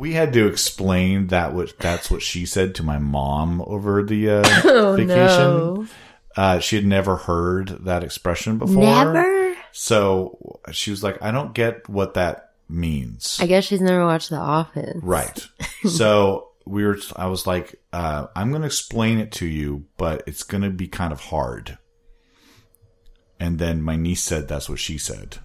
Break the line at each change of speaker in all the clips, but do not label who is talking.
We had to explain that what that's what she said to my mom over the uh,
Oh
vacation.
no.
Uh, she had never heard that expression before.
Never?
So she was like, I don't get what that means.
I guess she's never watched The Office.
Right. so we were, I was like, uh, I'm going to explain it to you, but it's going to be kind of hard. And then my niece said, that's what she said.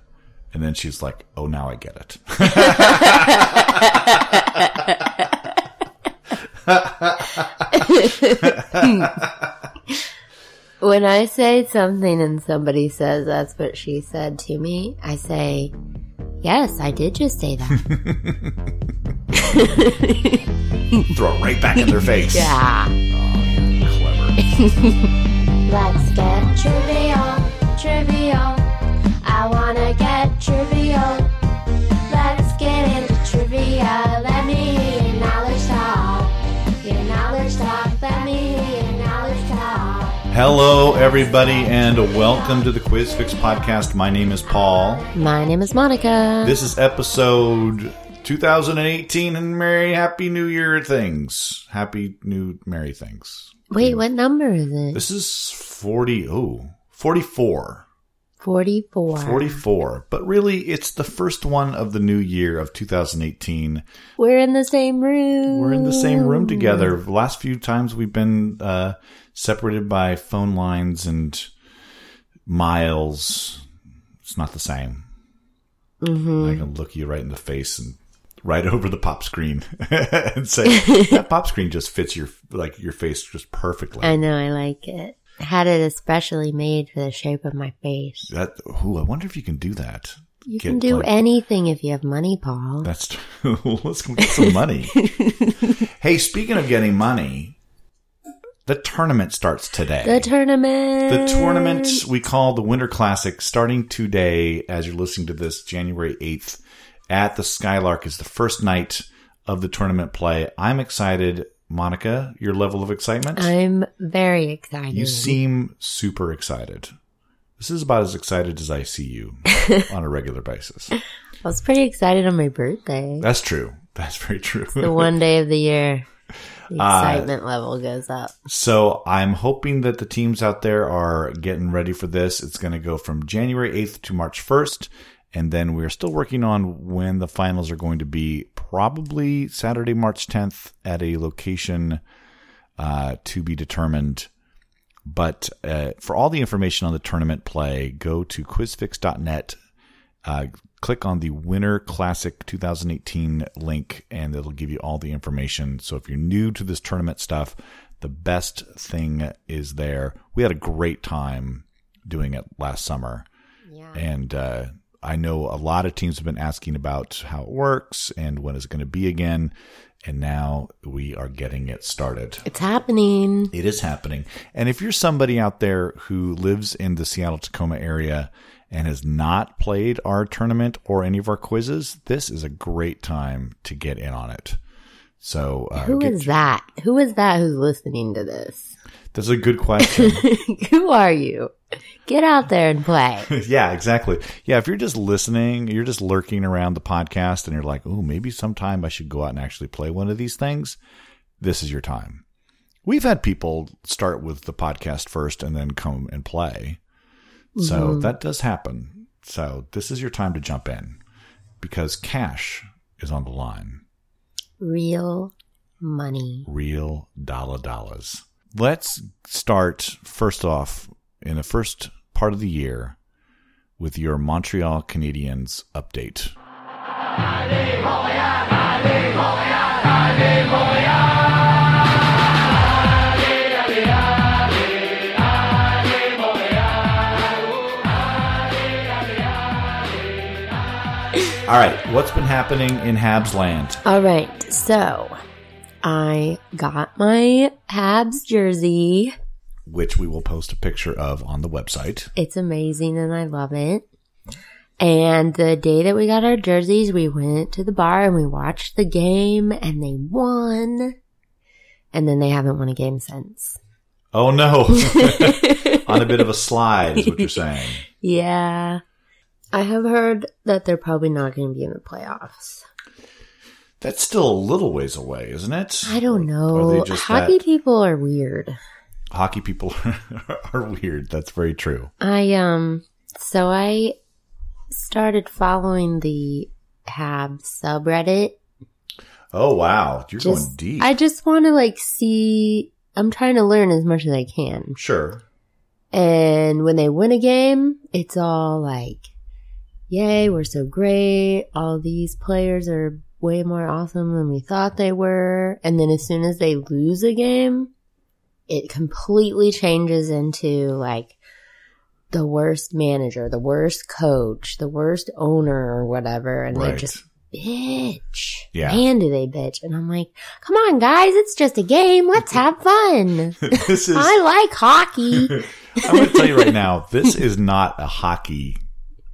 And then she's like, oh, now I get it.
When I say something and somebody says that's what she said to me, I say, Yes, I did just say that.
Throw it right back in their face.
yeah.
Oh, Clever.
Let's get trivial, trivial. I wanna get trivial. Let's get into trivia. Let me hear your knowledge talk. Your knowledge talk. Let me hear your knowledge talk.
Hello, everybody, and welcome to the Quiz Fix podcast. My name is Paul.
My name is Monika.
This is episode 2018 and Merry Happy New Year things. Happy New Merry things.
Wait, what number is it?
This is 40, oh, 44.
44.
44. But really, it's the first one of the new year of 2018.
We're in the same room.
We're in the same room together. The last few times we've been uh, separated by phone lines and miles. It's not the same.
Mm-hmm.
I can look you right in the face and right over the pop screen and say that pop screen just fits your like your face just perfectly.
I know, I like it. Had it especially made for the shape of my face.
that ooh, I wonder if you can do that.
You
Get,
can do
like-
anything if you have money, Paul.
That's true. Let's go get some money. hey, speaking of getting money, the tournament starts today.
the tournament.
The tournament we call the Winter Classic starting today as you're listening to this January 8th at the Skylark is the first night of the tournament play. I'm excited. Monika, your level of excitement?
I'm very excited.
you seem super excited. This is about as excited as I see you on a regular basis.
I was pretty excited on my birthday.
That's true. That's very true.
the one day of the year the
Uh,
excitement level goes up.
So I'm hoping that the teams out there are getting ready for this. It's going to go from January 8th to March 1st. And then we're still working on when the finals are going to be. Probably Saturday, March 10th at a location uh, to be determined. But uh, for all the information on the tournament play, go to quizfix.net. Uh, click on the Winter Classic 2018 link, and it'll give you all the information. So if you're new to this tournament stuff, the best thing is there. We had a great time doing it last summer,
Yeah.
and uh, I know a lot of teams have been asking about how it works and when is it going to be again. And now we are getting it started.
It's happening.
It is happening. And if you're somebody out there who lives in the Seattle Tacoma area and has not played our tournament or any of our quizzes, this is a great time to get in on it. So, uh,
Who
get-
that? Who is that who's listening to this?
That's a good question.
Who are you? Get out there and play.
yeah, exactly. Yeah, if you're just listening, you're just lurking around the podcast and you're like, oh, maybe sometime I should go out and actually play one of these things, this is your time. We've had people start with the podcast first and then come and play. So mm-hmm. that does happen. So this is your time to jump in because cash is on the line.
Real money.
Real dollar dollars. Let's start first off in the first part of the year with your Montreal Canadiens update. All right, what's been happening in Habs land?
All right. So I got my Habs jersey.
Which we will post a picture of on the website.
It's amazing and I love it. And the day that we got our jerseys, we went to the bar and we watched the game and they won. And then they haven't won a game since.
Oh no! on a bit of a slide, is what you're saying.
Yeah. I have heard that they're probably not going to be in the playoffs.
That's still a little ways away, isn't it?
I don't
Or are they
know. Hockey
that-
people are weird.
hockey people are weird. That's very true.
I um so I started following the Habs subreddit.
Oh wow, you're
Just
going deep.
I just want to like see I'm trying to learn as much as I can.
sure.
And when they win a game, it's all like, yay, we're so great. All these players are way more awesome than we thought they were. And then as soon as they lose a game, it completely changes into like the worst manager, the worst coach, the worst owner or whatever. And they
Right.
just bitch.
Yeah.
Man, do they bitch. And I'm like, come on, guys, it's just a game. Let's have fun.
this is.
I like hockey.
I'm going to tell you right now. This is not a hockey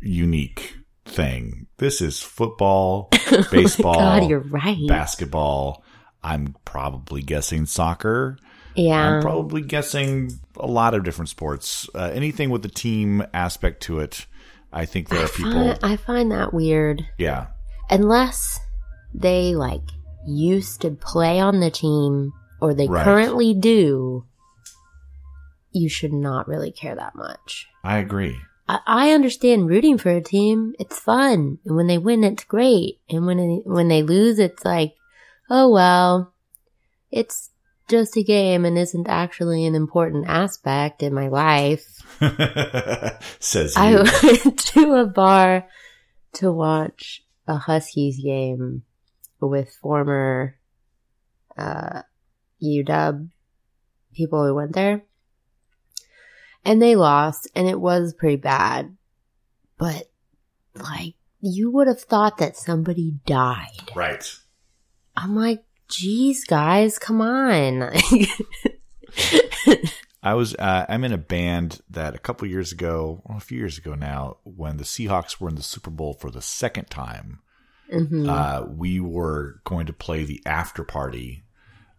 unique thing. This is football, baseball,
Oh God, you're right.
basketball. I'm probably guessing soccer.
yeah.
I'm probably guessing a lot of different sports. Uh, anything with the team aspect to it. I think there are people.
I, I find that weird.
Yeah.
Unless they like used to play on the team or they
Right.
currently do, you should not really care that much.
I agree.
I, understand rooting for a team. It's fun. And when they win, it's great. And when, it, when they lose, it's like, oh well, it's just a game and isn't actually an important aspect in my life.
Says you.
I went to a bar to watch a Huskies game with former uh, UW people who went there. And they lost, and it was pretty bad. But, like, you would have thought that somebody died.
right.
I'm like, geez, guys, come on.
I was uh, I'm in a band that a couple years ago, well, a few years ago now, when the Seahawks were in the Super Bowl for the second time,
Mhm.
uh, we were going to play the after party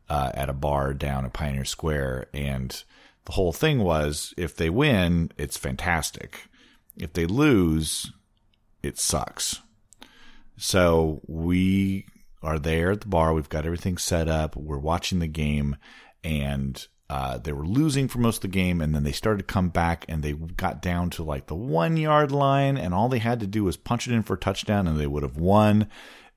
uh, at a bar down at Pioneer Square, and the whole thing was if they win, it's fantastic. If they lose, it sucks. So we are there at the bar. We've got everything set up. We're watching the game, and uh, they were losing for most of the game. And then they started to come back, and they got down to like the one yard line, and all they had to do was punch it in for a touchdown, and they would have won.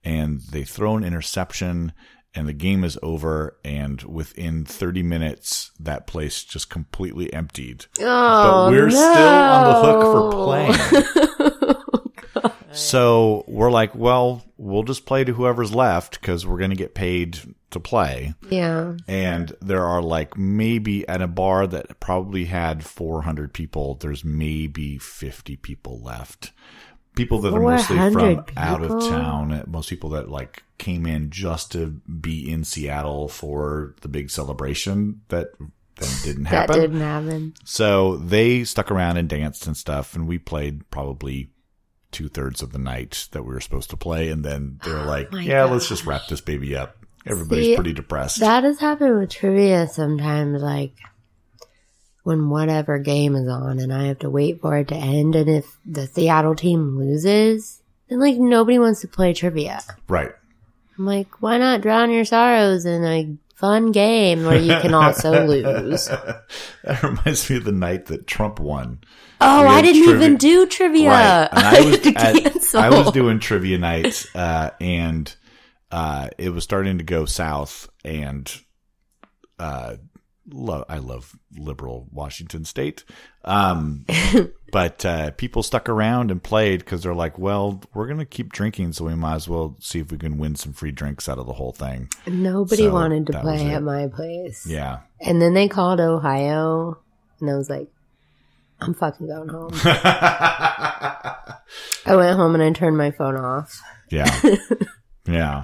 And they throw an interception, and the game is over. And within 30 minutes, that place just completely emptied.
oh,
but we're still on the hook for
no.
playing. Oh, so we're like, well, we'll just play to whoever's left because we're going to get paid to play.
yeah.
And there are like maybe at a bar that probably had 400 people, there's maybe 50 people left. People that are mostly from
400
out of town. Most people that like came in just to be in Seattle for the big celebration that then didn't happen.
That didn't happen.
So they stuck around and danced and stuff, and we played probably two thirds of the night that we were supposed to play, and then they were oh like,
Oh my
"Yeah, let's just wrap this baby up." Everybody's
See,
pretty depressed.
That has happened with trivia sometimes, like when whatever game is on and I have to wait for it to end. And if the Seattle team loses, then like nobody wants to play trivia.
right.
I'm like, why not drown your sorrows in a fun game where you can also lose?
that reminds me of the night that Trump won.
Oh, I didn't
trivia-
even do trivia.
Right. I was at- I was doing trivia night, uh, and uh, it was starting to go south. And uh, lo- I love liberal Washington State, um, but uh, people stuck around and played because they're like, "Well, we're gonna keep drinking, so we might as well see if we can win some free drinks out of the whole thing."
Nobody
So,
wanted to play at my place.
Yeah.
And then they called Ohio, and I was like, I'm fucking going home. I went home and I turned my phone off.
Yeah, yeah.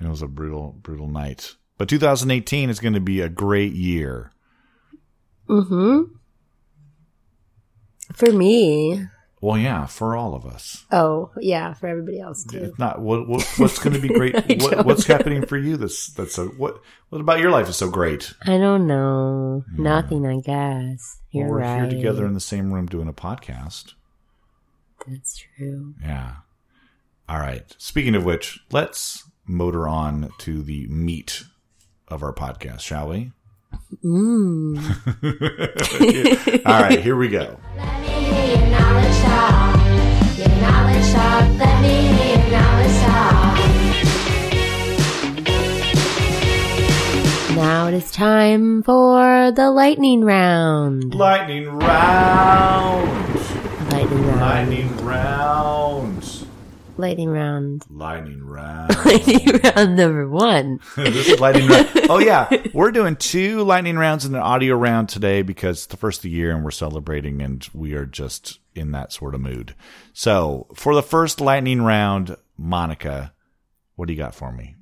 It was a brutal, brutal night. But 2018 is going to be a great year.
hmm For me.
Well, yeah, for all of us.
Oh, yeah, for everybody else too.
If not, what, what what's going to be great? what, what's happening for you? That's that's so. What what about your life is so great?
I don't know. Nothing, I guess. You're
well, we're
right.
here together in the same room doing a podcast.
That's true.
Yeah. All right. Speaking of which, let's motor on to the meat of our podcast, shall we?
Mmm.
All right, here we go.
Let me hear your knowledge talk. Your knowledge talk. Let me hear your knowledge talk.
Now it is time for the lightning round.
Lightning round.
Lightning round.
Lightning round.
Lightning round.
Lightning round.
Lightning round number one.
this is lightning round. Oh yeah, we're doing two lightning rounds and an audio round today because it's the first of the year and we're celebrating and we are just in that sort of mood. So for the first lightning round, Monika, what do you got for me?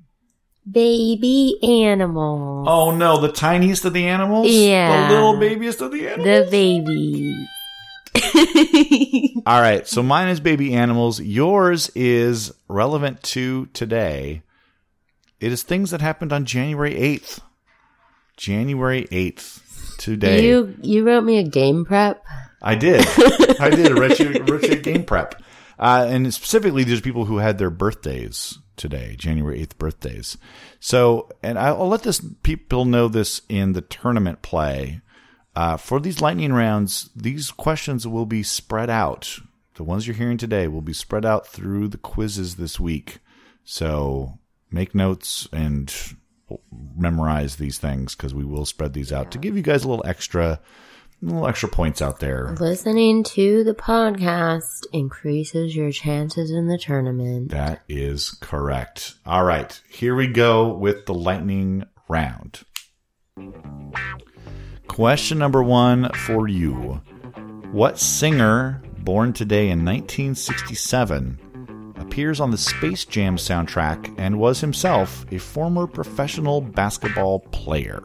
Baby animal.
Oh no, the tiniest of the animals.
Yeah.
the little babiest of the animals.
The baby.
All right, so mine is baby animals. Yours is relevant to today. It is things that happened on January 8th. January 8th. Today.
You you wrote me a game prep.
I did. I did. I wrote you, wrote you a game prep. Uh, and specifically, there's people who had their birthdays today, January 8th birthdays. So, and I'll let this people know this in the tournament play. Uh, for these lightning rounds, these questions will be spread out. The ones you're hearing today will be spread out through the quizzes this week. So make notes and memorize these things because we will spread these out to give you guys a little extra, little extra points out there.
Listening to the podcast increases your chances in the tournament.
That is correct. All right, here we go with the lightning round. Question number one for you What singer, born today in 1967, appears on the Space Jam soundtrack and was himself a former professional basketball player?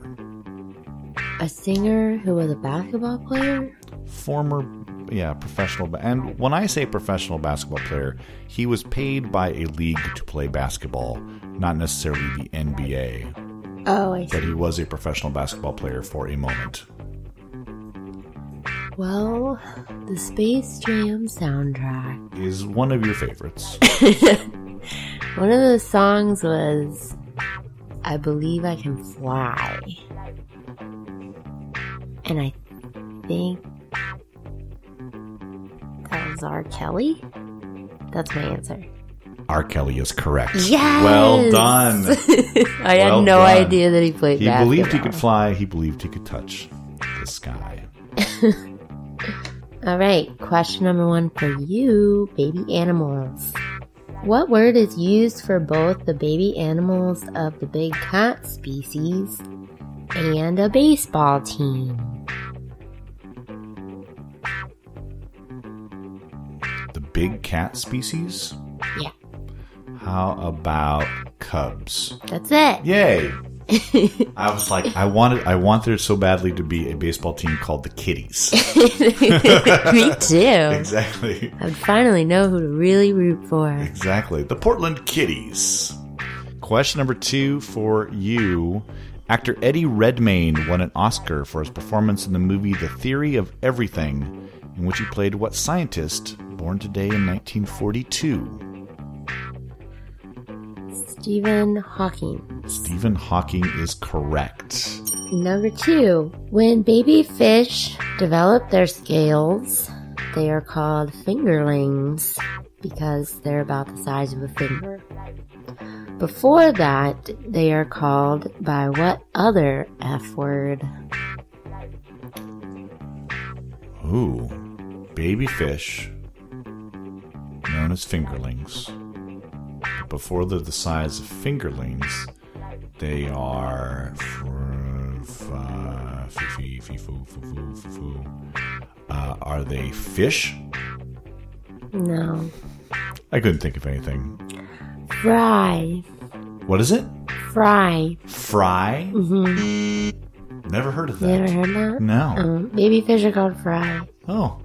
A singer who was a basketball player?
former yeah professional and when i say professional basketball player he was paid by a league to play basketball not necessarily the nba
Oh, I see.
he was a professional basketball player for a moment
Well, the Space Jam soundtrack.
is one of your favorites
One of the songs was I Believe I Can Fly. And I think that was R. Kelly? That's my answer.
R kelly is correct
Yes!
well done
I had no
done.
idea that he played
he
basketball.
believed he could fly he believed he could touch the sky
All right, question number one for you, baby animals. What word is used for both the baby animals of the big cat species and a baseball team?
the big cat species
Yeah,
how about cubs
that's it.
Yay! I was like, I wanted, I wanted it so badly to be a baseball team called the Kitties.
Me too.
exactly,
I would finally know who to really root for.
exactly. The Portland Kitties. Question number two for you: Actor Eddie Redmayne won an Oscar for his performance in the movie *The Theory of Everything*, in which he played what scientist born today in 1942?
Stephen Hawking.
Stephen Hawking is correct.
Number two, when baby fish develop their scales, they are called fingerlings because they're about the size of a finger. Before that, they are called by what other F word?
Ooh, baby fish, known as fingerlings. But before they're the size of fingerlings, they are. uh, are they fish?
No.
I couldn't think of anything.
Fry.
What is it?
Fry.
Fry?
Mm-hmm.
Never heard of that.
ever heard that?
No.
Um, baby fish are called fry.
Oh,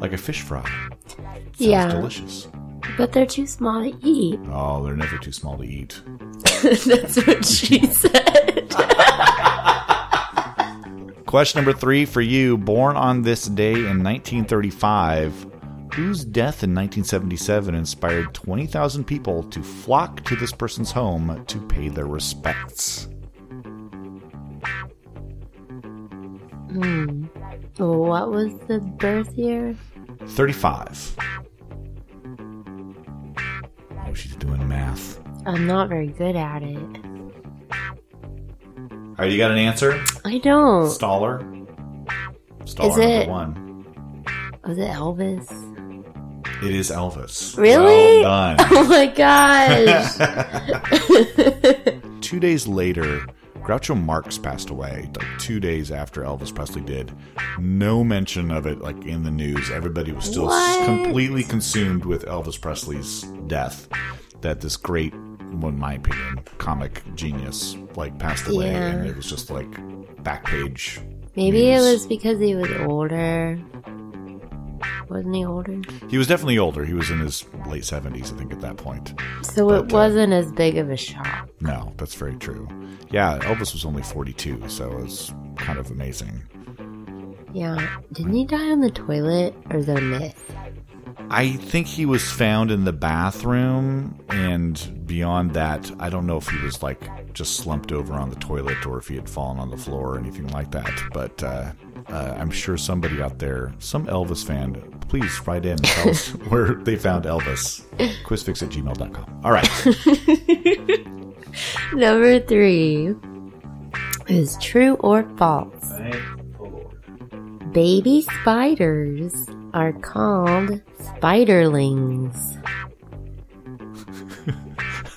like a fish fry. Sounds
Yeah.
delicious.
But they're too small to eat.
Oh, they're never too small to eat.
That's what she said.
Question number three for you. Born on this day in 1935, whose death in 1977 inspired 20,000 people to flock to this person's home to pay their respects?
Hmm. What was the birth year?
35. Oh, she's doing math.
I'm not very good at it.
All right, you got an answer?
I don't.
Staller. Staller
Is
number
it-
one.
Oh, Was it Elvis?
It is Elvis.
Really?
Well done.
Oh my gosh.
two days later, Groucho Marx passed away. Like two days after Elvis Presley did. No mention of it, like in the news. Everybody was still
What?
completely consumed with Elvis Presley's death. That this great, in my opinion, comic genius like passed away,
Yeah.
and it was just like back page.
Maybe it was because he was older. Wasn't he older?
He was definitely older. He was in his late seventies, I think, at that point.
So
But,
it
uh,
wasn't as big of a shock.
No, that's very true. Yeah, Elvis was only forty-two, so it was kind of amazing.
Yeah. Didn't he die on the toilet? Or is that a myth?
I think he was found in the bathroom, and beyond that, I don't know if he was like just slumped over on the toilet or if he had fallen on the floor or anything like that. But uh, uh, I'm sure somebody out there, some Elvis fan, please write in and tell us where they found Elvis. Quizfix at gmail.com. All right.
Number three is true or false. Baby spiders are called spiderlings.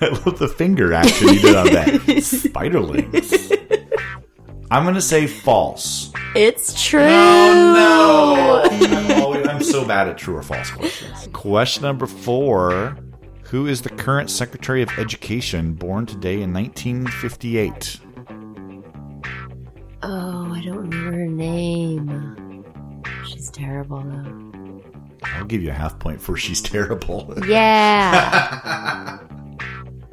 I love the finger action you did on that. Spiderlings. I'm going to say false.
It's true.
Oh no! I'm, always, I'm so bad at true or false questions. Question number four: Who is the current Secretary of Education, born today in 1958?
Oh, I don't remember her name. She's terrible though.
I'll give you a half point for she's terrible.
Yeah.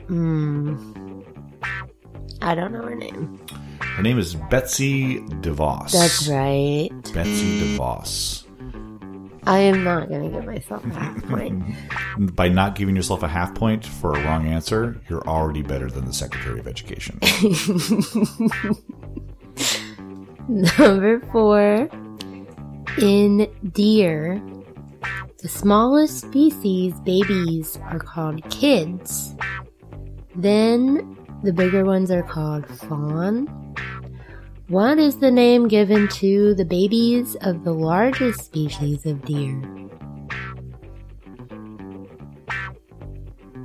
Hmm. I don't know her name.
Her name is Betsy DeVos.
That's right.
Betsy DeVos.
I am not going to give myself a half point.
By not giving yourself a half point for a wrong answer, you're already better than the Secretary of Education.
Number four. In deer, the smallest species, babies, are called kids. Then the bigger ones are called fawn. What is the name given to the babies of the largest species of deer?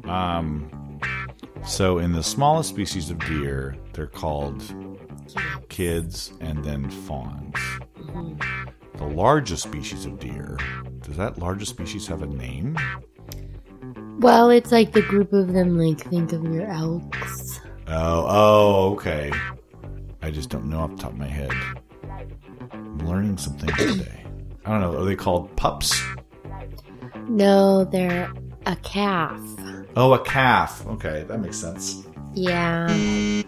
Um, so in the smallest species of deer, they're called kids and then fawns. The largest species of deer, does that largest species have a name?
Well, it's like the group of them, like, think of your elks.
Oh, oh, okay. I just don't know off the top of my head. I'm learning some things today. I don't know. Are they called pups?
No, they're a calf.
Oh, a calf. Okay, that makes sense.
Yeah. It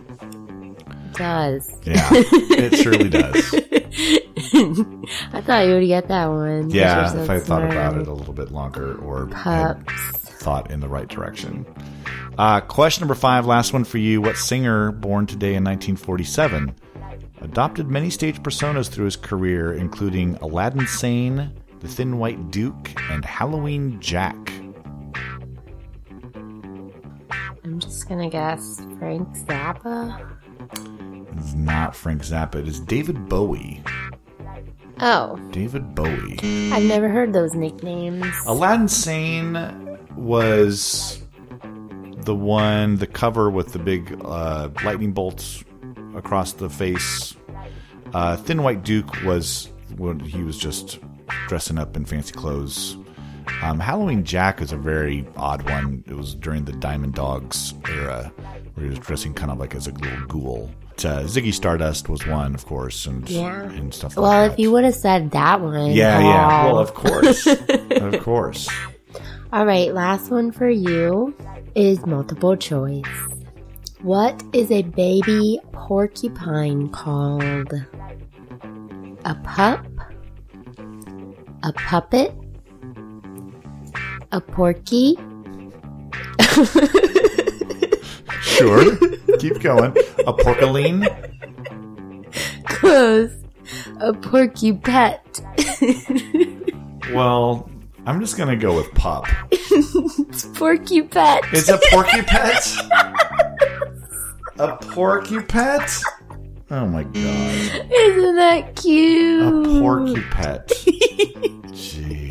does.
Yeah, it surely does.
I thought you would get that one.
Yeah, if I thought about it a little bit longer or
Pups.
Thought in the right direction. Uh, question number five, last one for you. What singer, born today in 1947, adopted many stage personas through his career, including Aladdin Sane, The Thin White Duke, and Halloween Jack?
I'm just gonna guess Frank Zappa.
It's not Frank Zappa. It is David Bowie.
Oh,
David Bowie.
I've never heard those nicknames.
Aladdin Sane was the one, the cover with the big uh, lightning bolts across the face. Uh, Thin White Duke was when he was just dressing up in fancy clothes. Um, Halloween Jack is a very odd one. It was during the Diamond Dogs era, where he was dressing kind of like as a little ghoul. Uh, Ziggy Stardust was one, of course, and
Yeah.
and stuff.
Well,
like
if
that.
you would have said that one.
yeah, yeah. Well, of course, of course.
All right, last one for you is multiple choice. What is a baby porcupine called? A pup? A puppet? A porky.
Sure. Keep going. A porcaline.
Close. A porky pet.
Well, I'm just gonna go with pup.
porky pet.
It's a porky pet. A porky pet. Oh my god.
Isn't that cute?
A porky pet. Gee.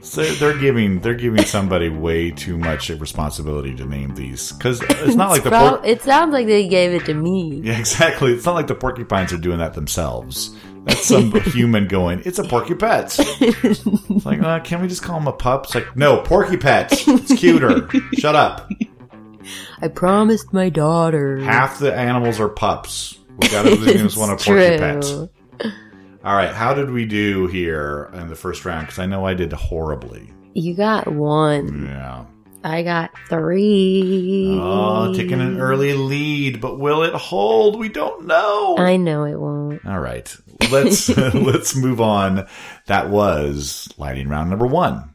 So they're giving they're giving somebody way too much responsibility to name these because it's not like the por-
it sounds like they gave it to me.
yeah exactly it's not like the porcupines are doing that themselves. That's some human going. It's a porky. It's like, uh, can we just call him a pup? It's like, no, porky. It's cuter. Shut up.
I promised my daughter.
Half the animals are pups. We gotta just want a
It's
porky. All right, how did we do here in the first round? Because I know I did horribly.
You got one.
Yeah.
I got three.
Oh, taking an early lead, but will it hold? We don't know.
I know it won't.
All right, let's let's move on. That was lighting round number one.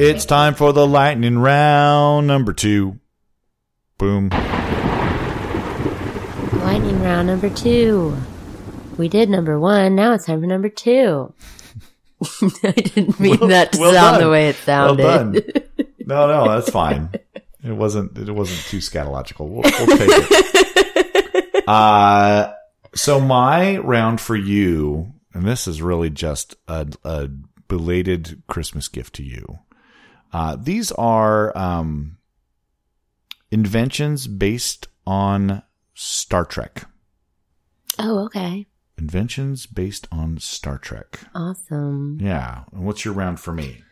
It's time for the lightning round number two. Boom.
Lightning round number two. We did number one. Now it's time for number two. I didn't mean
Well-
that to
well
sound
done.
the way it
Well
sounded.
done. No, no, that's fine. It wasn't. It wasn't too scatological. We'll, we'll take it. Uh, so my round for you, and this is really just a, a belated Christmas gift to you. Uh, these are um, inventions based on Star Trek.
oh, okay.
Inventions based on Star Trek.
Awesome.
Yeah. And what's your round for me?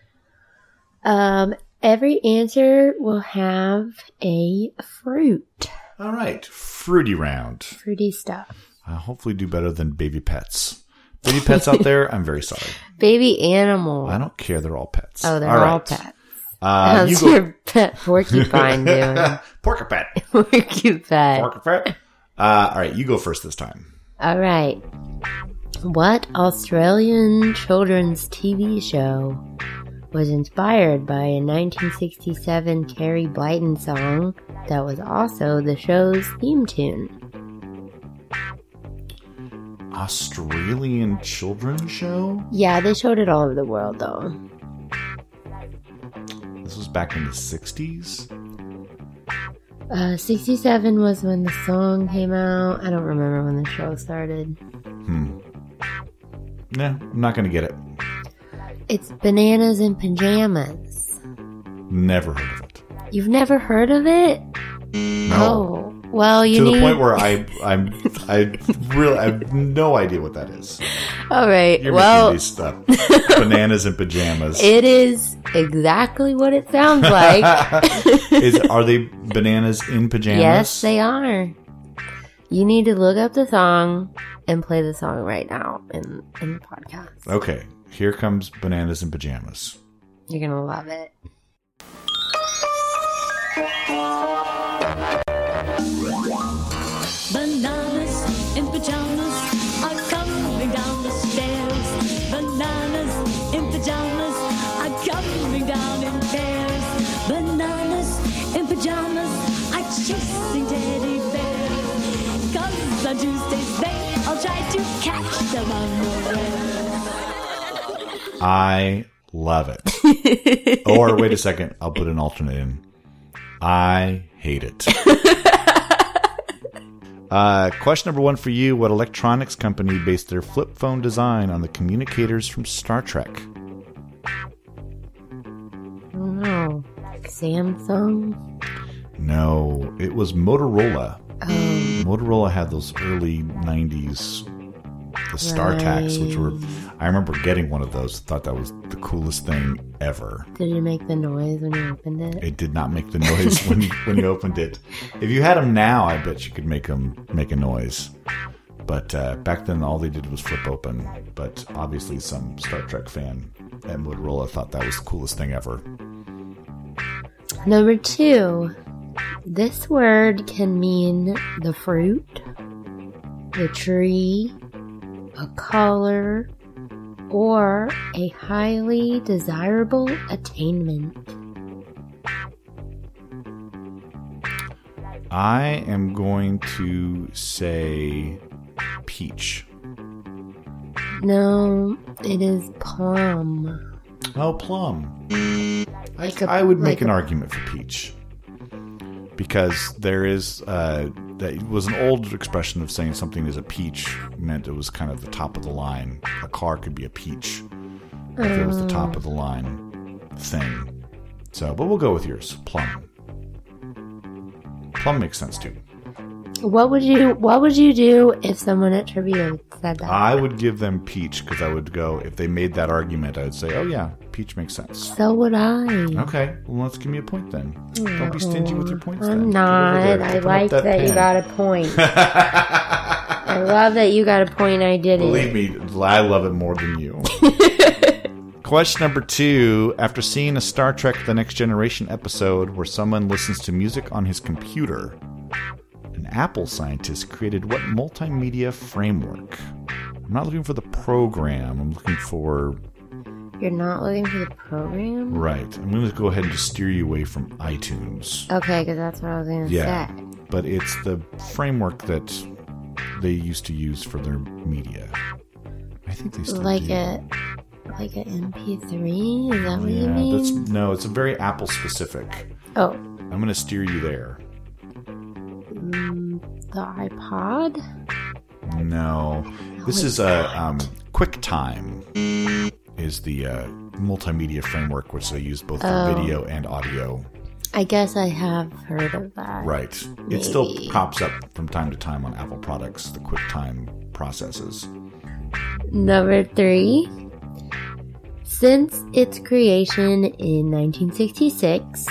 Um, every answer will have a fruit.
All right. Fruity round.
Fruity stuff.
I'll hopefully do better than baby pets. Baby pets out there, I'm very sorry.
Baby animal.
I don't care. They're all pets.
oh, they're
All
all,
right.
pets.
Uh,
How's
you go.
your pet porcupine doing? Porcupine.
Porker pet. Uh, all right. You go first this time.
All right. What Australian children's TV show was inspired by a 1967 Carey Blyton song that was also the show's theme tune?
Australian children's show?
Yeah, they showed it all over the world though.
This was back in the 60s?
Uh, 67 was when the song came out. I don't remember when the show started.
Hmm. Nah, I'm not going to get it.
It's Bananas in Pajamas.
Never heard of it.
You've never heard of it?
No.
Oh, well, you
to
need.
the point where I, I'm, I really, I have no idea what that is.
All right.
You're
well,
making these stuff. Bananas and pajamas.
It is exactly what it sounds like.
is are they bananas in pajamas?
yes, they are. You need to look up the song and play the song right now in, in the podcast.
Okay, here comes bananas and pajamas.
You're going to love it.
Bananas in pajamas are coming down the stairs. Bananas in pajamas are coming down in pairs. Bananas in pajamas are chasing teddy bears. Cause on Tuesdays they all try to catch them unawares.
I love it. or wait a second, I'll put an alternate in. I hate it. Uh, question number one for you: What electronics company based their flip phone design on the communicators from Star Trek?
I don't know. Samsung?
No, it was Motorola.
Oh,
Motorola had those early '90s the StarTACs, which were I remember getting one of those. Thought that was the coolest thing ever.
Did it make the noise when you opened it?
It did not make the noise when you, when you opened it. If you had them now, I bet you could make them make a noise. But uh, back then, all they did was flip open. But obviously, some Star Trek fan at Motorola thought that was the coolest thing ever.
Number two, this word can mean the fruit, the tree, a color, or a highly desirable attainment.
I am going to say peach.
No, it is plum.
Oh, plum.
Like
I,
a-
I would make
like
an argument for peach because there is uh, that was an old expression of saying something is a peach meant it was kind of the top of the line. A car could be a peach if it was the top of the line thing. So, but we'll go with yours, plum. Plum makes sense too.
What would you What would you do if someone at trivia said that?
I would give them peach because I would go if they made that argument. I would say, oh yeah, peach makes sense.
so would I.
Okay, well let's give me a point then. Don't be mm-hmm. stingy with your points.
I'm
then.
Not. I like that, you got a point. I love that you got a point. I did
Believe
it.
Believe me, I love it more than you. Question number two. After seeing a Star Trek The Next Generation episode where someone listens to music on his computer, an Apple scientist created what multimedia framework? I'm not looking for the program. I'm looking for.
You're not looking for the program.
Right. I'm going to go ahead and just steer you away from iTunes.
Okay, because that's what I was gonna
Yeah.
say.
But it's the framework that they used to use for their media. I think they still
Like
do.
a like an MP3. Is that what you
Yeah,
mean?
that's no. It's a very Apple specific.
Oh,
I'm going to steer you there.
mm, the iPod.
No, this is a um, QuickTime. Is the uh, multimedia framework which they use both for
Oh.
video and audio.
I guess I have heard of that.
Right. It still pops up from time to time on Apple products. The QuickTime processes.
Number three. Since its creation in 1966,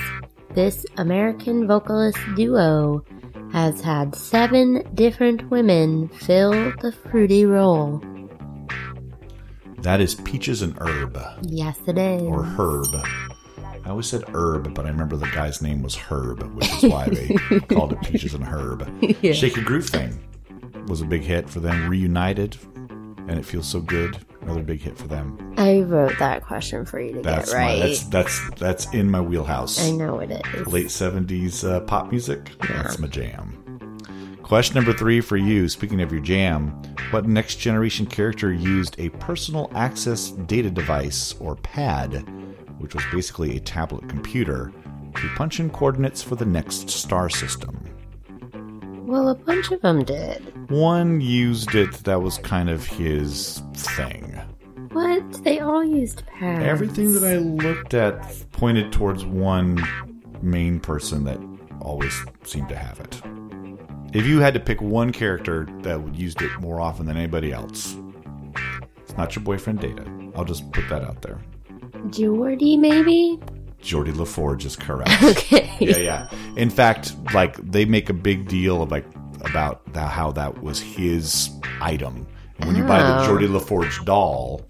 this American vocalist duo has had seven different women fill the fruity role.
That is peaches and herb.
Yes, it is.
or Herb. I always said Herb, but I remember the guy's name was Herb, which is why they called it Peaches and Herb.
Yeah.
Shake a Groove thing was a big hit for them. Reunited, and it feels so good. Another big hit for them.
I wrote that question for you to
That's
get right.
my that's that's that's in my wheelhouse.
I know it is.
Late seventies uh, pop music. That's my jam. Question number three for you. Speaking of your jam, what next generation character used a personal access data device or PAD, which was basically a tablet computer, to punch in coordinates for the next star system?
Well, a bunch of them did.
One used it that was kind of his thing.
What? They all used pads.
Everything that I looked at pointed towards one main person that always seemed to have it. If you had to pick one character that would used it more often than anybody else, it's not your boyfriend Data. I'll just put that out there.
Geordi, maybe?
Geordi La Forge is correct.
Okay.
yeah, yeah. In fact, like they make a big deal of like about that, how that was his item. And when you buy the
Oh.
Geordi La Forge doll,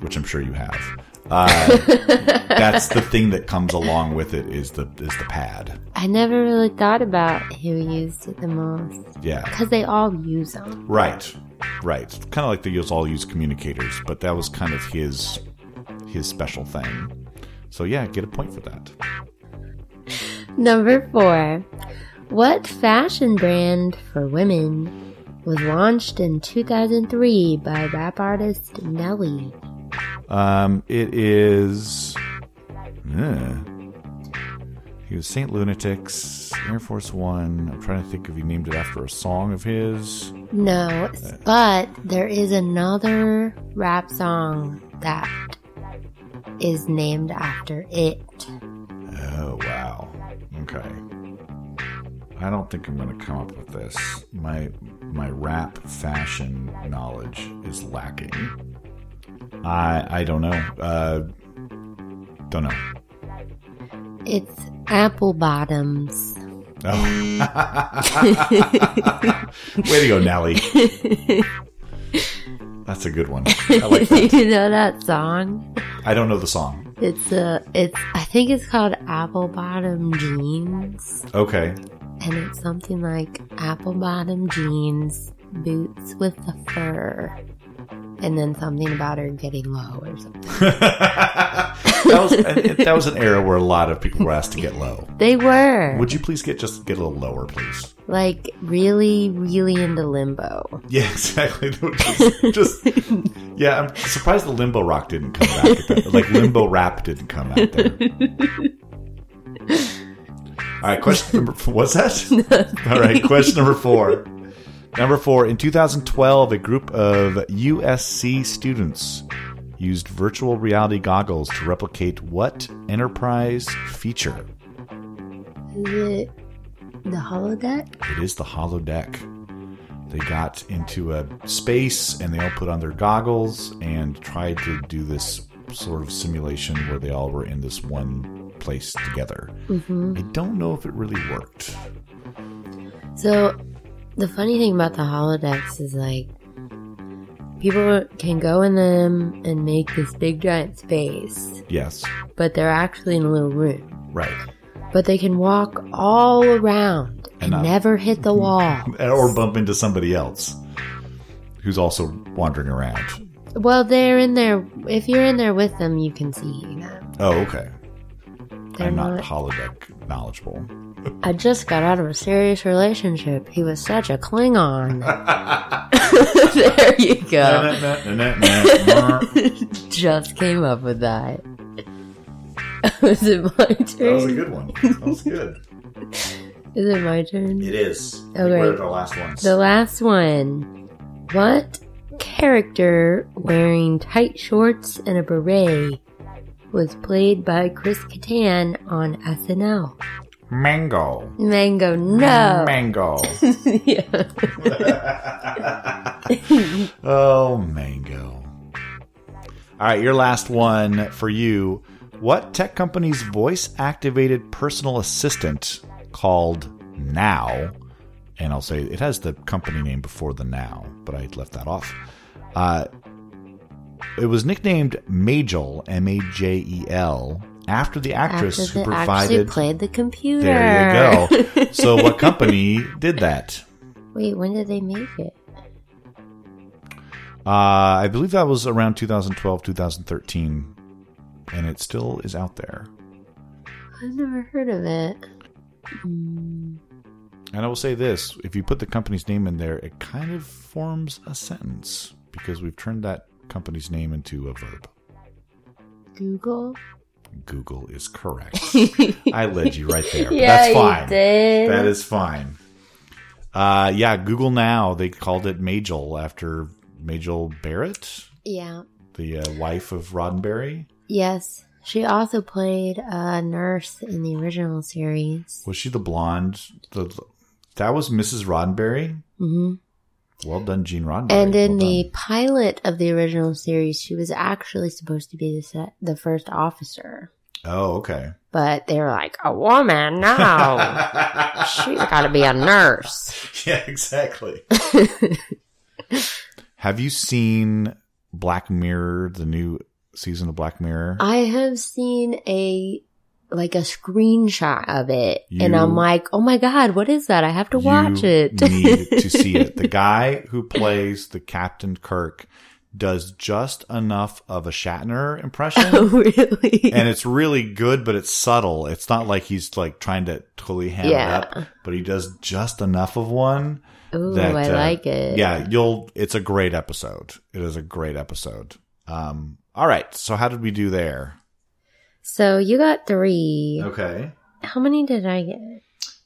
which I'm sure you have, uh, that's the thing that comes along with it is the is the pad.
I never really thought about who used it the most.
Yeah,
Because they all use them.
right, right. Kind of like they all use communicators, but that was kind of his his special thing. So yeah, get a point for that.
Number four. What fashion brand for women was launched in 2003 by rap artist Nelly?
Um, it is. Uh, he was Saint Lunatics, Air Force One. I'm trying to think if he named it after a song of his.
No, but there is another rap song that is named after it.
Oh wow. Okay. I don't think I'm going to come up with this. My my rap fashion knowledge is lacking. I I don't know. Uh, don't know.
It's apple bottoms.
Oh. Way to go, Nelly. That's a good one. I like that.
you know that song?
I don't know the song.
It's a, it's, I think it's called apple bottom jeans.
Okay.
And it's something like apple bottom jeans, boots with the fur. And then something about her getting low or something.
that was that was an era where a lot of people were asked to get low.
They were.
Would you please get just get a little lower, please?
like really, really into limbo.
Yeah, exactly. Just, just- yeah, I'm surprised the limbo rock didn't come back. At that, like limbo rap didn't come out there. All right, question number. What's that? All right, question number four. Number four. In 2012, a group of USC students used virtual reality goggles to replicate what enterprise feature?
Is it the holodeck?
It is the holodeck. They got into a space and they all put on their goggles and tried to do this sort of simulation where they all were in this one place together. Mm-hmm. I don't know if it really worked.
So, the funny thing about the holodecks is like people can go in them and make this big giant space,
Yes,
but they're actually in a little room.
right.
But they can walk all around and,
And
never hit the wall.
Or bump into somebody else who's also wandering around.
well, they're in there. If you're in there with them, you can see them.
Oh, okay.
They're
I'm not
not.
holodeck knowledgeable.
I just got out of a serious relationship. He was such a Klingon. there you go. just came up with that. Was it my turn?
That was a good one. That was good.
Is it my turn?
It is. I
Okay.
We're at the last ones.
The last one. What character wearing tight shorts and a beret was played by Chris Kattan on SNL?
Mango.
Mango, no.
Mango.
yeah.
oh, mango. All right, your last one for you. What tech company's voice activated personal assistant called Now? And I'll say it has the company name before the Now, but I left that off. Uh, it was nicknamed Majel, M A J E L, after the actress
After
who
they actually
provided.
played the computer.
There you go. so, what company did that?
Wait, when did they make it?
Uh, I believe that was around 2012, 2013, and it still is out there.
I've never heard of it. Hmm.
And I will say this if you put the company's name in there, it kind of forms a sentence because we've turned that company's name into a verb.
Google?
Google is correct. I led you right there.
Yeah,
That's
you
fine.
did.
That is fine. Uh, yeah, Google Now, they called it Majel after Majel Barrett,
Yeah.
the uh, wife of Roddenberry.
Yes. She also played a nurse in the original series.
Was she the blonde? The that was Mrs. Roddenberry.
hmm
Well done, Gene Roddenberry.
And in
Well
the pilot of the original series, she was actually supposed to be the set, the first officer.
oh, okay.
But they were like, a woman? No. She's got to be a nurse.
yeah, exactly. Have you seen Black Mirror, the new season of Black Mirror?
I have seen a like a screenshot of it, and I'm like, oh my god, what is that? I have to watch it.
need to see it. The guy who plays the Captain Kirk does just enough of a Shatner impression.
Oh, really?
and it's really good, but it's subtle. It's not like he's like trying to totally ham
Yeah.
it up, but he does just enough of one.
Ooh,
that,
I
uh,
like it.
Yeah, you'll. It's a great episode. It is a great episode. Um. All right. So how did we do there?
So you got three.
Okay.
How many did I get?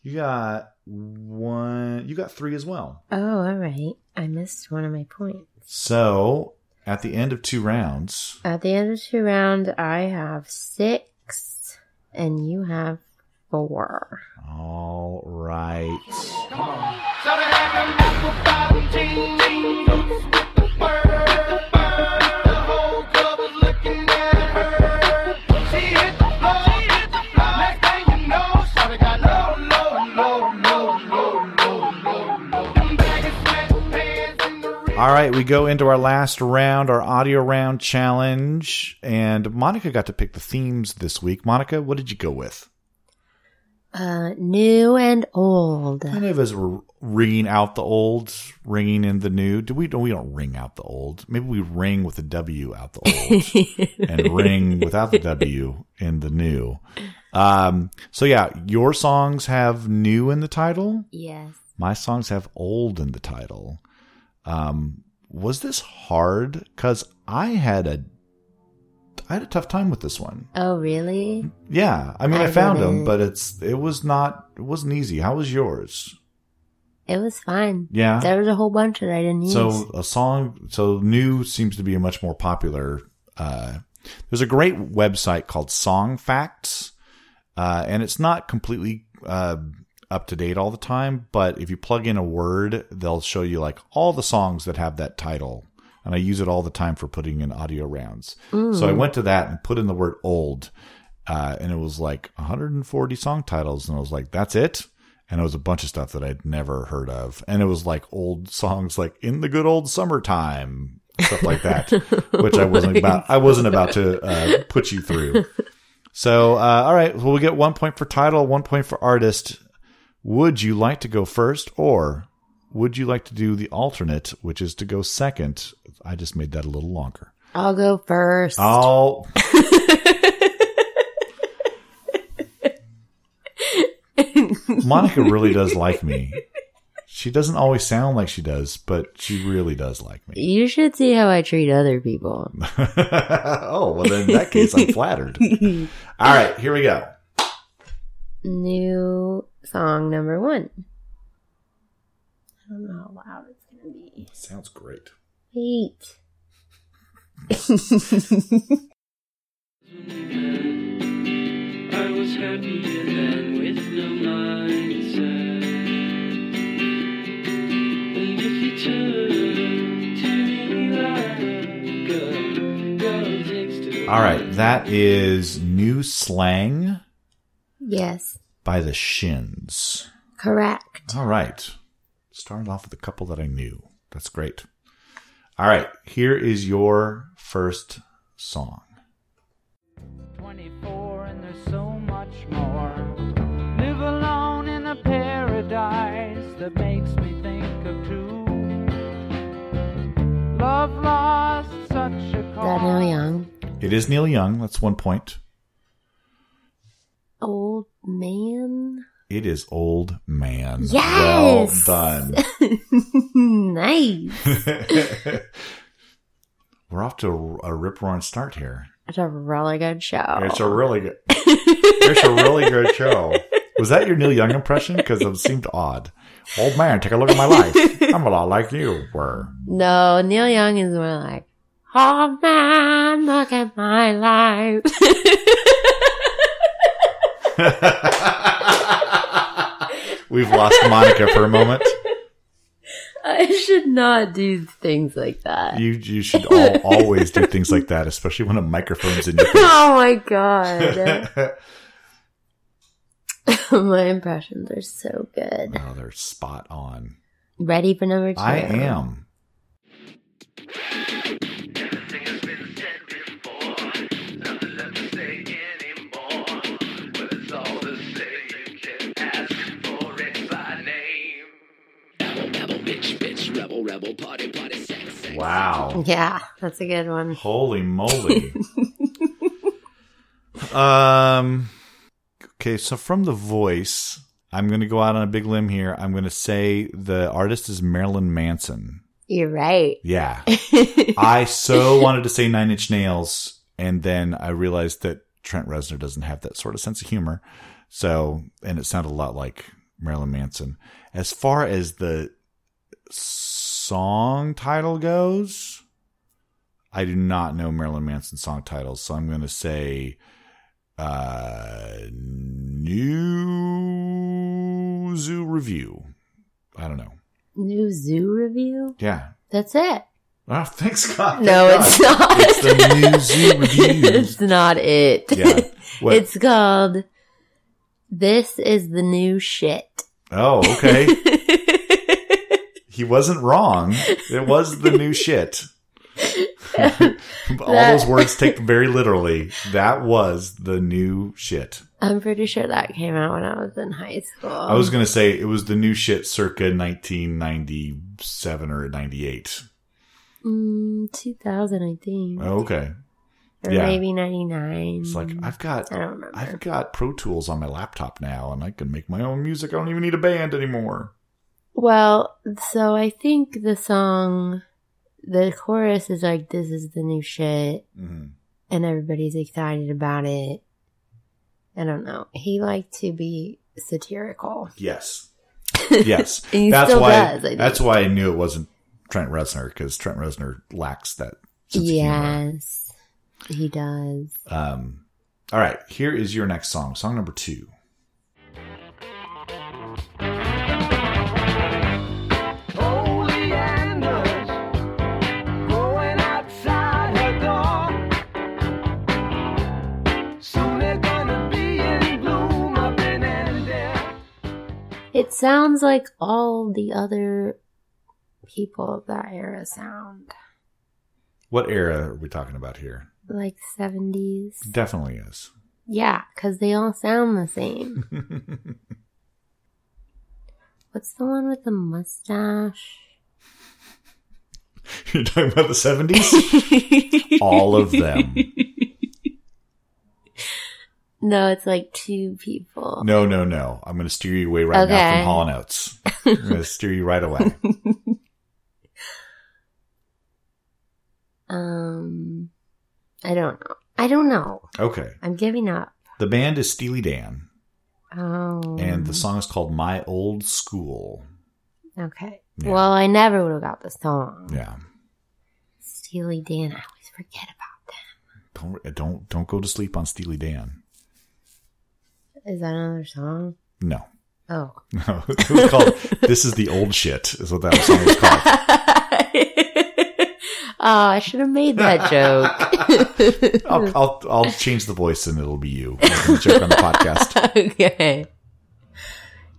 You got one. You got three as well.
Oh, all right. I missed one of my points.
So at the end of two rounds,
At the end of two rounds, I have six, and you have four.
All right. All right, we go into our last round, our audio round challenge, and Monika got to pick the themes this week. Monika, what did you go with?
Uh, new and old.
Kind of as we're ringing out the old, ringing in the new. Do we? We don't ring out the old. Maybe we ring with the W out the old, and ring without the W in the new. Um. So yeah, your songs have new in the title.
Yes.
My songs have old in the title. Um, was this hard? Because I had a, I had a tough time with this one.
Oh, really?
Yeah, I mean, I,
I
found them, but it's it was not it wasn't easy. How was yours?
It was fine.
Yeah.
There was a whole bunch that I didn't use.
So a song, so new seems to be a much more popular. Uh, there's a great website called Song Facts, uh, and it's not completely uh, up to date all the time. But if you plug in a word, they'll show you like all the songs that have that title. And I use it all the time for putting in audio rounds. So I went to that and put in the word old, uh, and it was like 140 song titles, and I was like, "That's it." And it was a bunch of stuff that I'd never heard of, and it was like old songs, like "In the Good Old Summertime," stuff like that, which I wasn't about. I wasn't about to uh, put you through. So, uh, all right, well, we get one point for title, one point for artist. Would you like to go first, or would you like to do the alternate, which is to go second? I just made that a little longer.
I'll go first.
Oh. Monika really does like me. She doesn't always sound like she does, but she really does like me.
You should see how I treat other people.
oh, well, then in that case, I'm flattered. All right, here we go.
New song number one. I don't know how loud it's gonna be.
Sounds great.
Wait.
I was happier than with no mindset. And if you turn to me like a girl takes to
All right, that is New Slang
Yes.
By the Shins.
Correct.
All right. Started off with a couple that I knew. That's great. All right, here is your first song.
24 and there's so much more. Live alone in a paradise that makes me think of two. Love lost such a
Is that Neil Young?
It is Neil Young. That's one point.
Old man?
It is Old Man.
Yes!
Well done.
nice.
We're off to a, a rip roaring start here.
It's a really good show.
It's a really good. it's a really good show. Was that your Neil Young impression? Because it seemed odd. Old man, take a look at my life. I'm a lot like you were.
no, Neil Young is more like, oh man, look at my life.
We've lost Monika for a moment.
I should not do things like that.
You you should all, always do things like that, especially when a microphone's in your face.
oh my god. my impressions are so good.
oh, they're spot on.
Ready for number two?
I am. Wow.
Yeah, that's a good one.
Holy moly. um okay, so from the voice, I'm going to go out on a big limb here. I'm going to say the artist is Marilyn Manson.
You're right.
Yeah. I so wanted to say Nine Inch Nails and then I realized that Trent Reznor doesn't have that sort of sense of humor. So, and it sounded a lot like Marilyn Manson. As far as the song title goes, I do not know Marilyn Manson song titles, so I'm going to say Uh, new zoo review. I don't know.
New zoo review?
Yeah.
That's it.
Oh, thanks God.
No,
Thank
it's not.
It's the new zoo review.
it's not it.
Yeah. What?
It's called This is the New Shit.
oh, okay. he wasn't wrong. It was the new shit. All those words taken very literally. That was the new shit.
I'm pretty sure that came out when I was in high school.
I was going to say it was the new shit circa 1997 or 98.
mm, 2000, I think.
Oh, okay.
or
yeah.
maybe 99.
It's like I've got
I don't remember.
I've got Pro Tools on my laptop now and I can make my own music. I don't even need a band anymore.
Well, so I think the song, the chorus is like, this is the new shit,
hmm
and everybody's excited about it. I don't know. He liked to be satirical.
Yes. Yes. That's why
does,
that's why I knew it wasn't Trent Reznor because Trent Reznor lacks that sense of humor.
Yes, he does.
Um, all right, here is your next song, song number two.
It sounds like all the other people of that era sound.
What era are we talking about here?
Like 70s.
Definitely is.
Yeah, because they all sound the same. What's the one with the mustache?
You're talking about the seventies? All of them.
No, it's like two people.
No, no, no. I'm going to steer you away right now from Hall Oates. I'm going to steer you right away.
Um, I don't know. I don't know.
Okay.
I'm giving up.
The band is Steely Dan,
Oh.
and the song is called My Old School.
Okay.
Yeah.
Well, I never would have got the song.
Yeah.
Steely Dan. I always forget about them.
Don't don't don't go to sleep on Steely Dan.
Is that another song?
No.
Oh.
No. It was called This is the Old Shit, is what that song was called.
oh, I should have made that joke.
I'll, I'll I'll change the voice and it'll be you. joke on the podcast.
okay.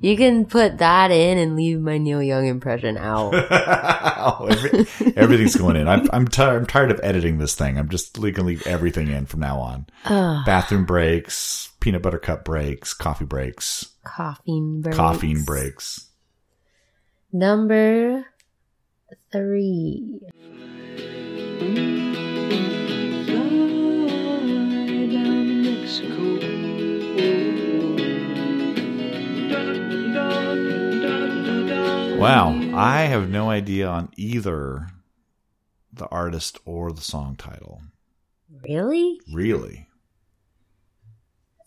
You can put that in and leave my Neil Young impression out.
oh, every, everything's going in. I'm I'm, ti I'm tired of editing this thing. I'm just gonna leave everything in from now on.
Ugh,
Bathroom breaks, peanut butter cup breaks, coffee breaks,
coughing breaks.
caffeine breaks.
Number three.
Fly down to Mexico.
Wow, I have no idea on either the artist or the song title.
Really?
Really.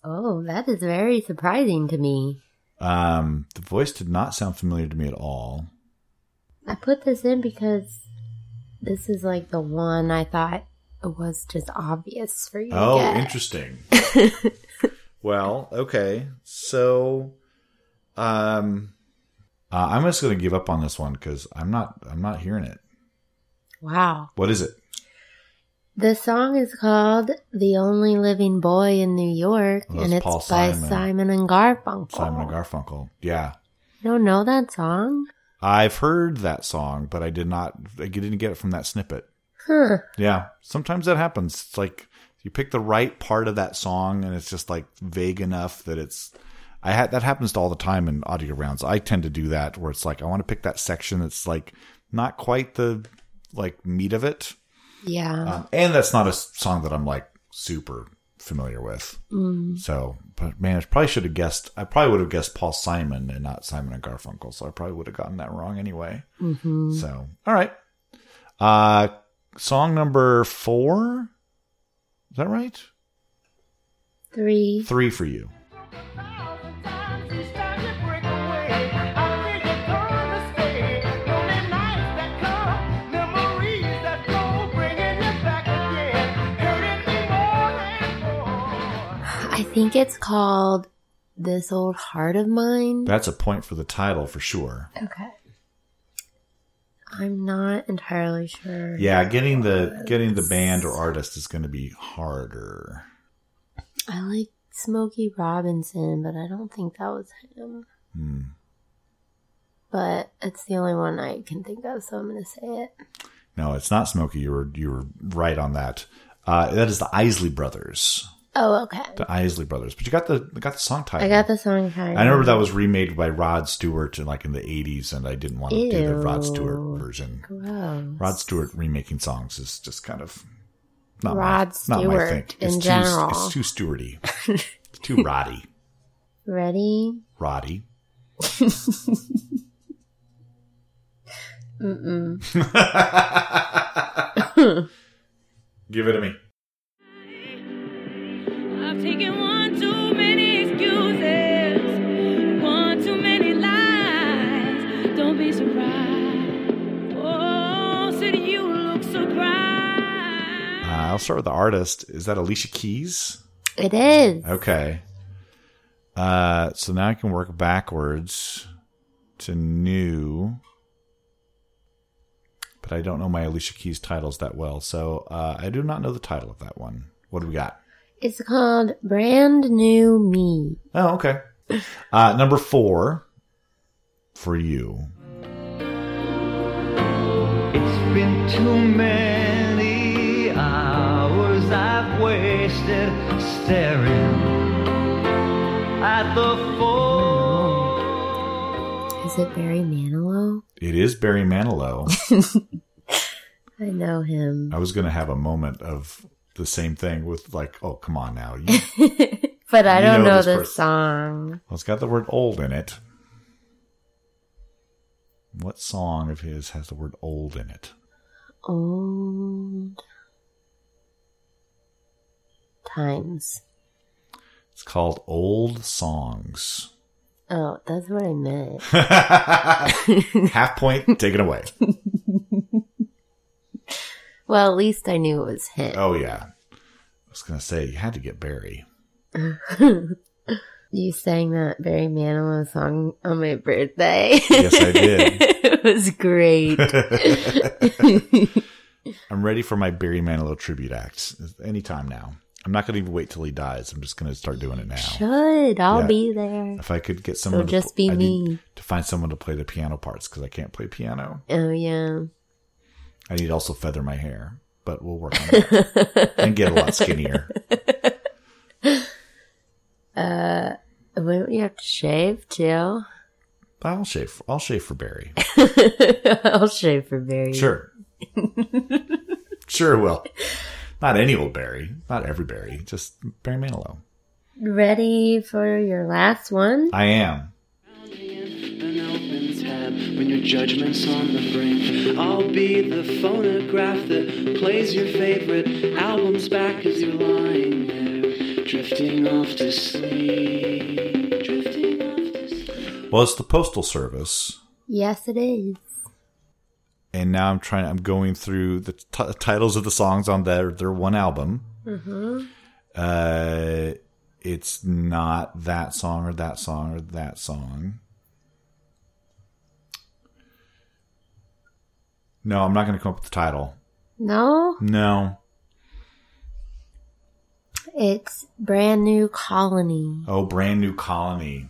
Oh, that is very surprising to me.
Um, the voice did not sound familiar to me at all.
I put this in because this is like the one I thought was just obvious for you to
Oh, interesting. well, okay. So, um, uh, I'm just going to give up on this one because I'm not. I'm not hearing it.
Wow.
What is it?
The song is called The Only Living Boy in New York,
Well,
and it's
Paul
by
Simon.
Simon and Garfunkel.
Simon and Garfunkel. Yeah,
You don't know that song?
I've heard that song, but I did not. I didn't get it from that snippet.
Huh.
Yeah, sometimes that happens. It's like you pick the right part of that song, and it's just like vague enough that it's. I had that happens to all the time in audio rounds. I tend to do that where it's like I want to pick that section that's like not quite the like meat of it,
Yeah.
um, and that's not a song that I'm like super familiar with.
Mm.
So, but man, I probably should have guessed. I probably would have guessed Paul Simon and not Simon and Garfunkel. So I probably would have gotten that wrong anyway.
hmm
So, all right. Uh, song number four. Is that right?
Three.
Three for you.
I think it's called This Old Heart of Mine.
That's a point for the title for sure.
Okay. I'm not entirely sure.
Yeah, getting the getting the band or artist is going to be harder.
I like Smokey Robinson, but I don't think that was him.
Hmm.
But it's the only one I can think of, so I'm going to say it.
No, it's not Smokey. You were you were right on that. Uh, that is the Isley Brothers.
Oh, okay.
The Isley Brothers. But you got the got the song title.
I got the song title.
I remember that was remade by Rod Stewart in like in the eighties, and I didn't want to do the Rod Stewart version.
Gross.
Rod Stewart remaking songs is just kind of not
Rod
my, not my
Stewart
thing. It's
in
too,
general.
It's too Stewarty. it's too Roddy.
Ready?
Roddy.
Mm-mm.
Give it to me. I'll start with the artist. Is that Alicia Keys?
It is.
Okay. Uh, so now I can work backwards to new. But I don't know my Alicia Keys titles that well, so uh, I do not know the title of that one. What do we got?
It's called Brand New Me.
Oh, okay. Uh, number four for you.
It's been too many hours I've wasted staring at the phone.
Is it Barry Manilow?
It is Barry Manilow.
I know him.
I was going to have a moment of the same thing with like, oh, come on now. You,
But I don't
know
know,
this
the
person.
song.
Well, it's got the word old in it. What song of his has the word old in it?
Old times.
It's called Old Songs.
Oh, that's what I meant.
Half point taken away.
Well, at least I knew it was him.
Oh, yeah. I was going to say, you had to get Barry.
You sang that Barry Manilow song on my birthday.
Yes, I did.
it was great.
I'm ready for my Barry Manilow tribute act anytime now. I'm not going to even wait till he dies. I'm just going to start doing it now.
Should. I'll
Yeah.
be there.
If I could get someone to
just
pl-
be
I
me.
to find someone to play the piano parts because I can't play piano.
Oh, yeah.
I need to also feather my hair, but we'll work on that and get a lot skinnier.
Uh, wouldn't you have to shave too?
I'll shave. I'll shave for Barry.
I'll shave for Barry.
Sure. sure will. Not any old Barry. Not every Barry. Just Barry Manilow.
Ready for your last one?
I am.
An when your judgment's on the brink. I'll be the phonograph that plays your favorite albums back as you're lying there, drifting off to sleep. Drifting off to sleep.
Well, it's the Postal Service,
Yes, it is.
and now I'm trying. I'm going through the t- titles of the songs on their their one album. Uh, it's not that song or that song or that song. No, I'm not going to come up with the title.
No,
No.
it's Brand New Colony.
Oh, brand new colony.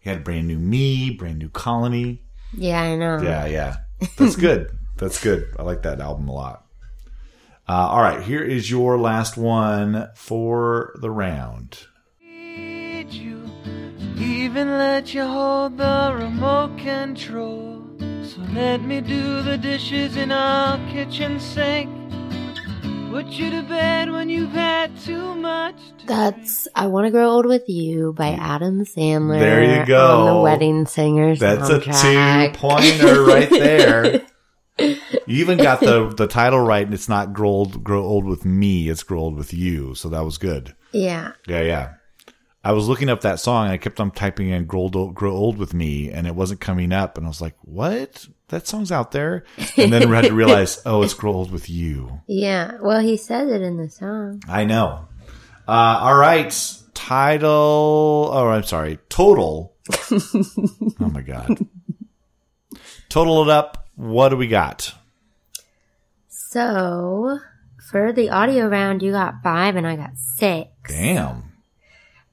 He had brand new me, brand new colony.
Yeah, I know.
Yeah, yeah. That's good. That's good. I like that album a lot. Uh, all right, here is your last one for the round.
Need you, even let you hold the remote control. So let me do the dishes in our kitchen sink. Put you to bed when you've had too much. to
That's I Want to Grow Old with You by Adam Sandler.
There you go.
On the Wedding Singers.
That's a two pointer right there. You even got the the title right, and it's not grow old, grow old with me. It's grow old with you. So that was good.
yeah.
Yeah, yeah. I was looking up that song and I kept on typing in grow old, grow old with me and it wasn't coming up. And I was like, what? That song's out there. And then we had to realize, oh, it's grow old with you.
Yeah. Well, he says it in the song.
I know. Uh, all right. title. Oh, I'm sorry. Total. oh my god. Total it up. What do we got?
So, for the audio round, you got five and I got six.
Damn.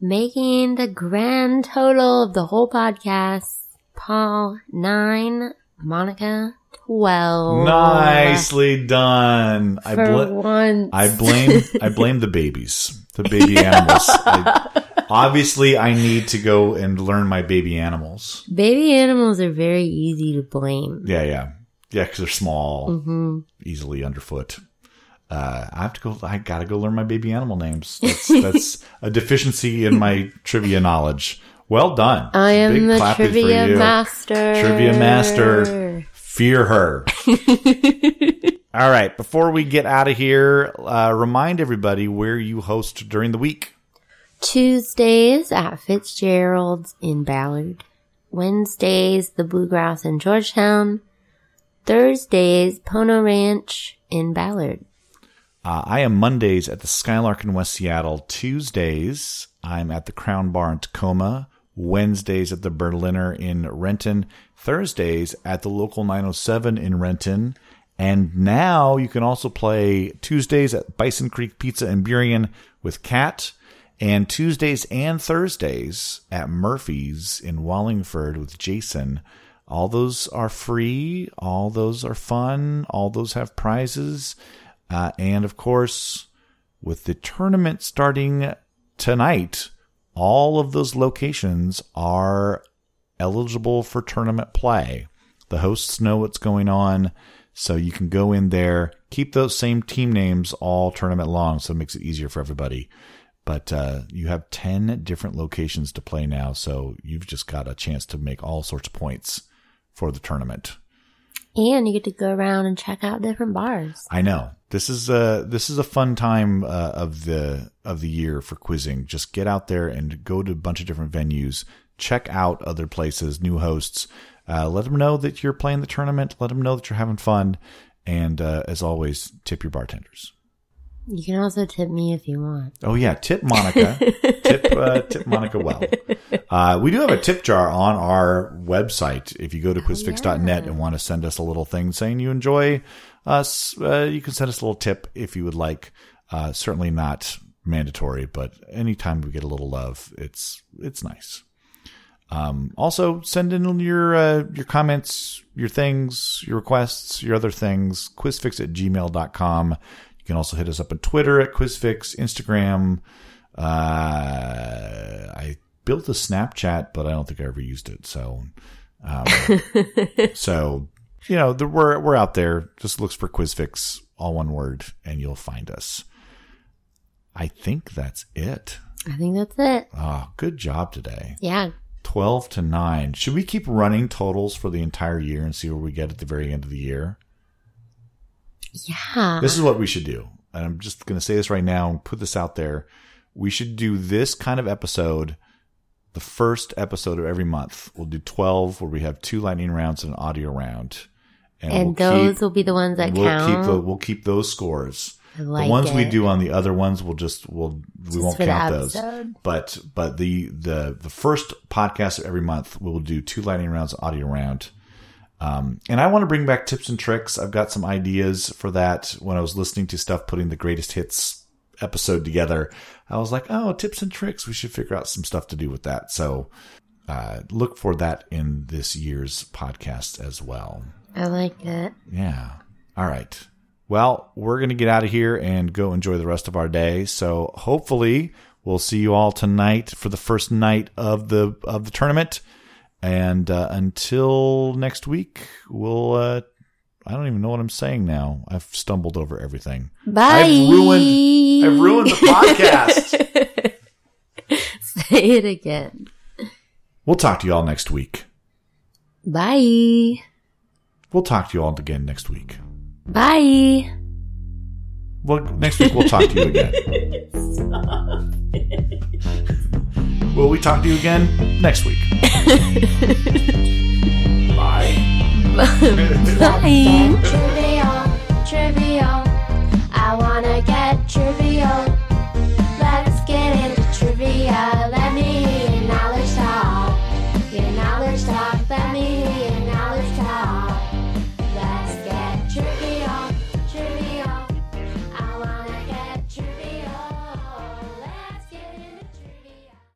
Making the grand total of the whole podcast, Paul, nine, Monika, 12.
Nicely done. I
For
bl-
once.
I blame I blame the babies, the baby animals. I, obviously, I need to go and learn my baby animals.
Baby animals are very easy to blame.
Yeah, yeah, yeah, because they're small,
hmm
easily underfoot. Uh, I have to go. I gotta go learn my baby animal names. That's, that's a deficiency in my trivia knowledge. Well done.
I am
Big
the trivia master.
Trivia master. Fear her. All right. Before we get out of here, uh, remind everybody where you host during the week.
Tuesdays at Fitzgerald's in Ballard. Wednesdays, the Bluegrass in Georgetown. Thursdays, Pono Ranch in Ballard.
Uh, I am Mondays at the Skylark in West Seattle. Tuesdays, I'm at the Crown Bar in Tacoma. Wednesdays at the Berliner in Renton. Thursdays at the local 907 in Renton. And now you can also play Tuesdays at Bison Creek Pizza in Burien with Kat. And Tuesdays and Thursdays at Murphy's in Wallingford with Jason. All those are free. All those are fun. All those have prizes. Uh, and of course, with the tournament starting tonight, all of those locations are eligible for tournament play. The hosts know what's going on, so you can go in there, keep those same team names all tournament long, so it makes it easier for everybody. But uh, you have 10 different locations to play now, so you've just got a chance to make all sorts of points for the tournament.
And you get to go around and check out different bars.
I know this is a this is a fun time uh, of the of the year for quizzing. Just get out there and go to a bunch of different venues, check out other places, new hosts. Uh, let them know that you're playing the tournament. Let them know that you're having fun, and uh, as always, tip your bartenders.
You can also tip me if you want.
Oh yeah, tip Monika. tip uh, tip Monika well. Uh, we do have a tip jar on our website. If you go to quizfix.net and want to send us a little thing saying you enjoy us, uh, you can send us a little tip if you would like. Uh, certainly not mandatory, but anytime we get a little love, it's it's nice. Um, also, send in your uh, your comments, your things, your requests, your other things. Quizfix at gmail.com. You can also hit us up on Twitter at Quizfix, Instagram. Uh, I built a Snapchat, but I don't think I ever used it. So, um, so you know, the, we're we're out there. Just looks for Quizfix, all one word, and you'll find us. I think that's it.
I think that's it.
Oh, good job today.
Yeah.
12 to 9. Should we keep running totals for the entire year and see where we get at the very end of the year?
Yeah.
This is what we should do. And I'm just going to say this right now and put this out there. We should do this kind of episode, the first episode of every month. We'll do 12 where we have two lightning rounds and an audio round.
and
we'll
those
keep-
will be the ones that
we'll
count.
keep the, we'll keep those scores.
Like
the ones we do on the other ones, we'll just we'll we
Just
won't
for the
count those. But but the the the first podcast of every month we'll do two lightning rounds, audio round. Um, and I want to bring back tips and tricks. I've got some ideas for that. When I was listening to stuff putting the greatest hits episode together, I was like, oh, tips and tricks. We should figure out some stuff to do with that. So uh, look for that in this year's podcast as well.
I like it.
Yeah. All right. Well, we're going to get out of here and go enjoy the rest of our day. So hopefully we'll see you all tonight for the first night of the of the tournament. And uh, until next week, we'll. Uh, I don't even know what I'm saying now. I've stumbled over everything.
Bye.
I've ruined. I've ruined the podcast.
Say it again.
we'll talk to you all next week.
Bye.
We'll talk to you all again next week.
Bye.
Well, next week we'll talk to you again. Will we talk to you again next week? Bye.
Bye.
Trivial, trivial. I wanna get trivial.